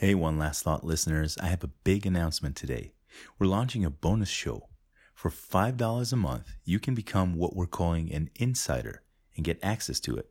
Hey, One Last Thought listeners, I have a big announcement today. We're launching a bonus show. For $5 a month, you can become what we're calling an insider and get access to it.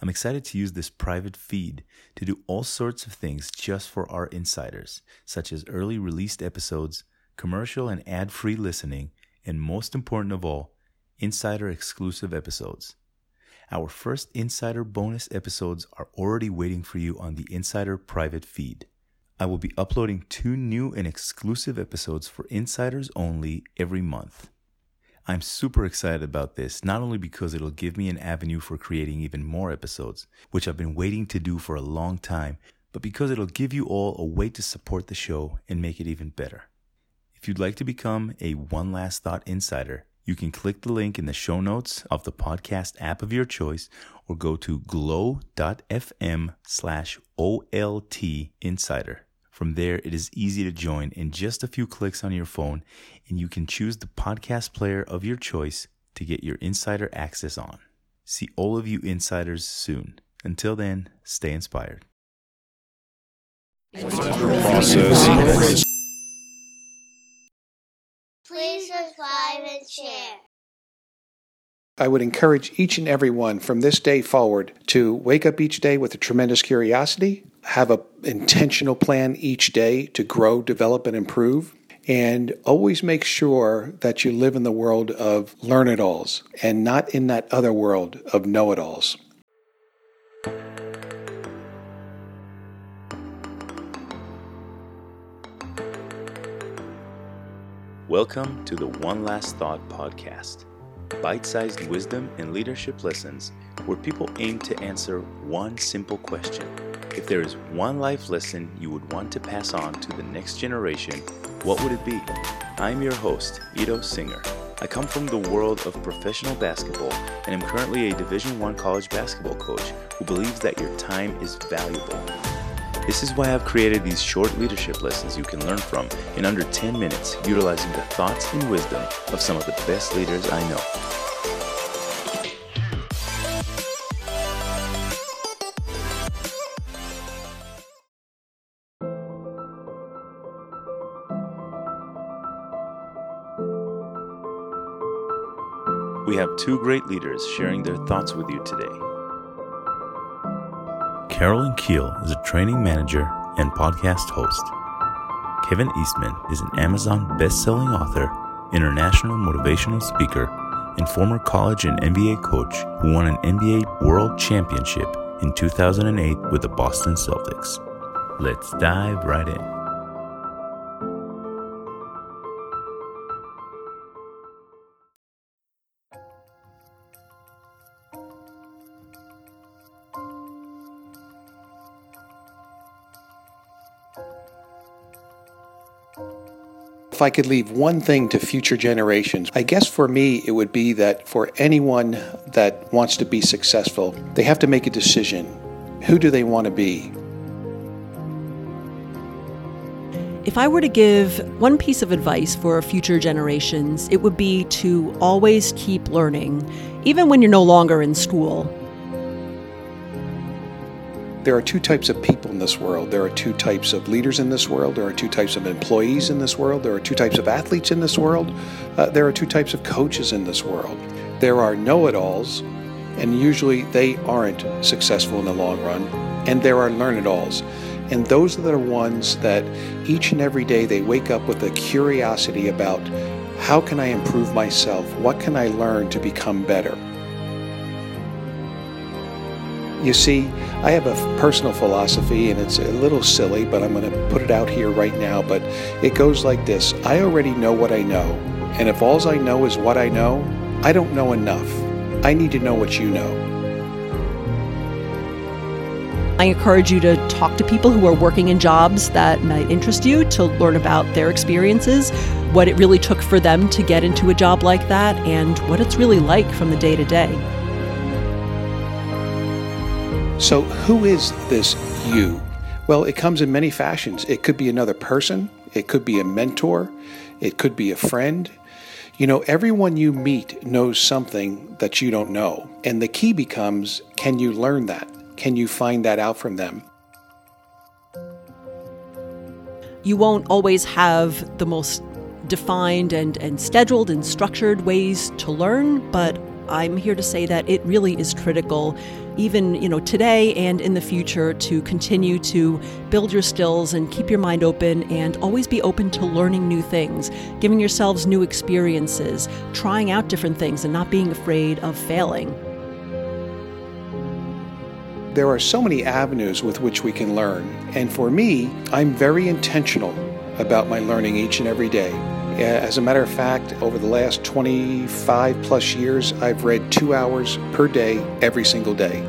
I'm excited to use this private feed to do all sorts of things just for our insiders, such as early released episodes, commercial and ad free listening, and most important of all, insider exclusive episodes. Our first insider bonus episodes are already waiting for you on the insider private feed. I will be uploading two new and exclusive episodes for insiders only every month. I'm super excited about this, not only because it'll give me an avenue for creating even more episodes, which I've been waiting to do for a long time, but because it'll give you all a way to support the show and make it even better. If you'd like to become a One Last Thought Insider, you can click the link in the show notes of the podcast app of your choice or go to glow.fm slash OLT Insider. From there, it is easy to join in just a few clicks on your phone, and you can choose the podcast player of your choice to get your insider access on. See all of you insiders soon. Until then, stay inspired. Please subscribe and share. I would encourage each and every one from this day forward to wake up each day with a tremendous curiosity, have an intentional plan each day to grow, develop, and improve, and always make sure that you live in the world of learn it alls and not in that other world of know it alls. Welcome to the One Last Thought podcast bite sized wisdom and leadership lessons where people aim to answer one simple question. If there is one life lesson you would want to pass on to the next generation, what would it be? I'm your host, Ido Singer. I come from the world of professional basketball and am currently a Division 1 college basketball coach who believes that your time is valuable. This is why I've created these short leadership lessons you can learn from in under 10 minutes, utilizing the thoughts and wisdom of some of the best leaders I know. We have two great leaders sharing their thoughts with you today. Carolyn Keel is a training manager and podcast host. Kevin Eastman is an Amazon best-selling author, international motivational speaker, and former college and NBA coach who won an NBA World Championship in 2008 with the Boston Celtics. Let's dive right in. If I could leave one thing to future generations, I guess for me it would be that for anyone that wants to be successful, they have to make a decision. Who do they want to be? If I were to give one piece of advice for future generations, it would be to always keep learning, even when you're no longer in school. There are two types of people in this world. There are two types of leaders in this world. There are two types of employees in this world. There are two types of athletes in this world. Uh, there are two types of coaches in this world. There are know it alls, and usually they aren't successful in the long run. And there are learn it alls. And those are the ones that each and every day they wake up with a curiosity about how can I improve myself? What can I learn to become better? You see, I have a personal philosophy, and it's a little silly, but I'm going to put it out here right now. But it goes like this I already know what I know. And if all I know is what I know, I don't know enough. I need to know what you know. I encourage you to talk to people who are working in jobs that might interest you to learn about their experiences, what it really took for them to get into a job like that, and what it's really like from the day to day. So, who is this you? Well, it comes in many fashions. It could be another person, it could be a mentor, it could be a friend. You know, everyone you meet knows something that you don't know. And the key becomes can you learn that? Can you find that out from them? You won't always have the most defined and, and scheduled and structured ways to learn, but I'm here to say that it really is critical, even you know today and in the future, to continue to build your skills and keep your mind open and always be open to learning new things, giving yourselves new experiences, trying out different things, and not being afraid of failing. There are so many avenues with which we can learn, and for me, I'm very intentional about my learning each and every day. As a matter of fact, over the last 25 plus years, I've read two hours per day every single day.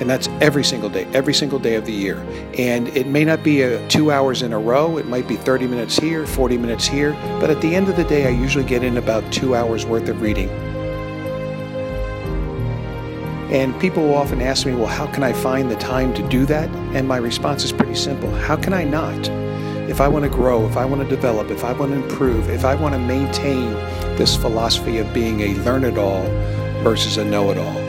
And that's every single day, every single day of the year. And it may not be a two hours in a row, it might be 30 minutes here, 40 minutes here, but at the end of the day, I usually get in about two hours worth of reading. And people often ask me, well, how can I find the time to do that? And my response is pretty simple how can I not? If I want to grow, if I want to develop, if I want to improve, if I want to maintain this philosophy of being a learn it all versus a know it all.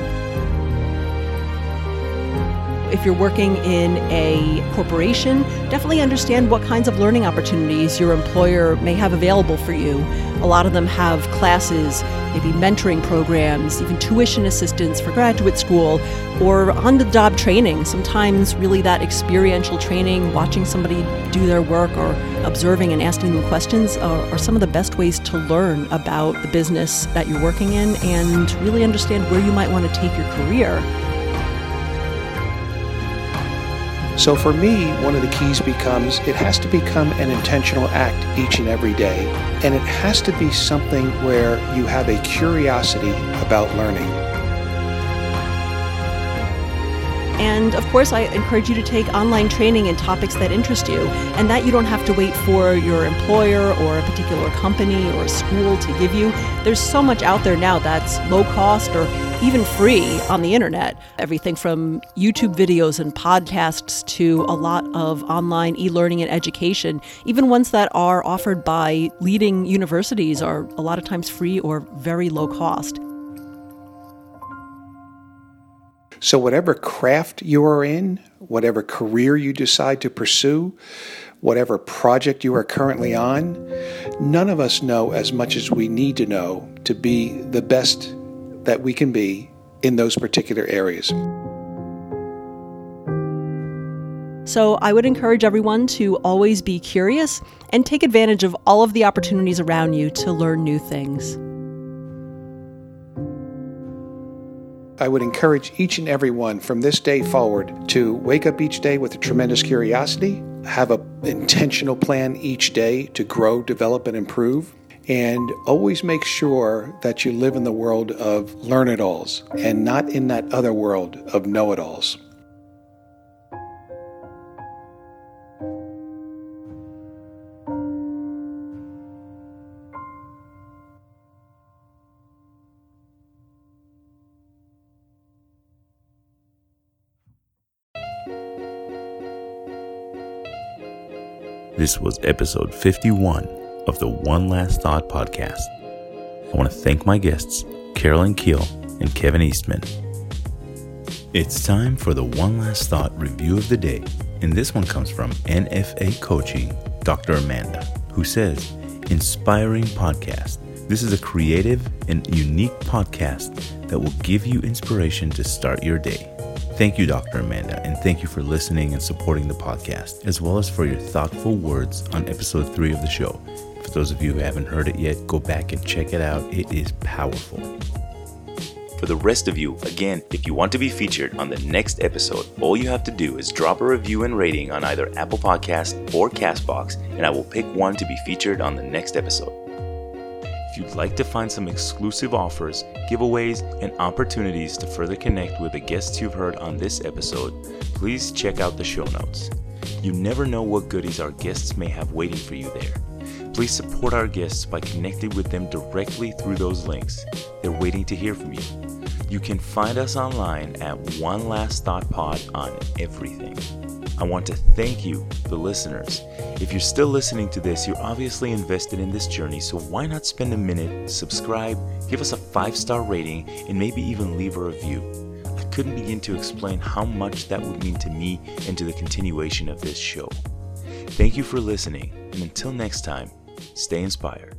If you're working in a corporation, definitely understand what kinds of learning opportunities your employer may have available for you. A lot of them have classes, maybe mentoring programs, even tuition assistance for graduate school, or on the job training. Sometimes, really, that experiential training, watching somebody do their work or observing and asking them questions are, are some of the best ways to learn about the business that you're working in and really understand where you might want to take your career. So for me, one of the keys becomes it has to become an intentional act each and every day. And it has to be something where you have a curiosity about learning. And of course, I encourage you to take online training in topics that interest you, and that you don't have to wait for your employer or a particular company or school to give you. There's so much out there now that's low cost or even free on the internet. Everything from YouTube videos and podcasts to a lot of online e learning and education, even ones that are offered by leading universities, are a lot of times free or very low cost. So, whatever craft you are in, whatever career you decide to pursue, whatever project you are currently on, none of us know as much as we need to know to be the best that we can be in those particular areas. So, I would encourage everyone to always be curious and take advantage of all of the opportunities around you to learn new things. I would encourage each and every one from this day forward to wake up each day with a tremendous curiosity, have an intentional plan each day to grow, develop, and improve, and always make sure that you live in the world of learn it alls and not in that other world of know it alls. This was episode 51 of the One Last Thought podcast. I want to thank my guests, Carolyn Keel and Kevin Eastman. It's time for the One Last Thought review of the day, and this one comes from NFA Coaching, Dr. Amanda, who says, Inspiring podcast. This is a creative and unique podcast that will give you inspiration to start your day. Thank you, Dr. Amanda, and thank you for listening and supporting the podcast, as well as for your thoughtful words on episode three of the show. For those of you who haven't heard it yet, go back and check it out. It is powerful. For the rest of you, again, if you want to be featured on the next episode, all you have to do is drop a review and rating on either Apple Podcast or Castbox, and I will pick one to be featured on the next episode. If you'd like to find some exclusive offers, giveaways, and opportunities to further connect with the guests you've heard on this episode, please check out the show notes. You never know what goodies our guests may have waiting for you there. Please support our guests by connecting with them directly through those links. They're waiting to hear from you. You can find us online at One Last Thought Pod on everything. I want to thank you, the listeners. If you're still listening to this, you're obviously invested in this journey, so why not spend a minute, subscribe, give us a five star rating, and maybe even leave a review? I couldn't begin to explain how much that would mean to me and to the continuation of this show. Thank you for listening, and until next time, stay inspired.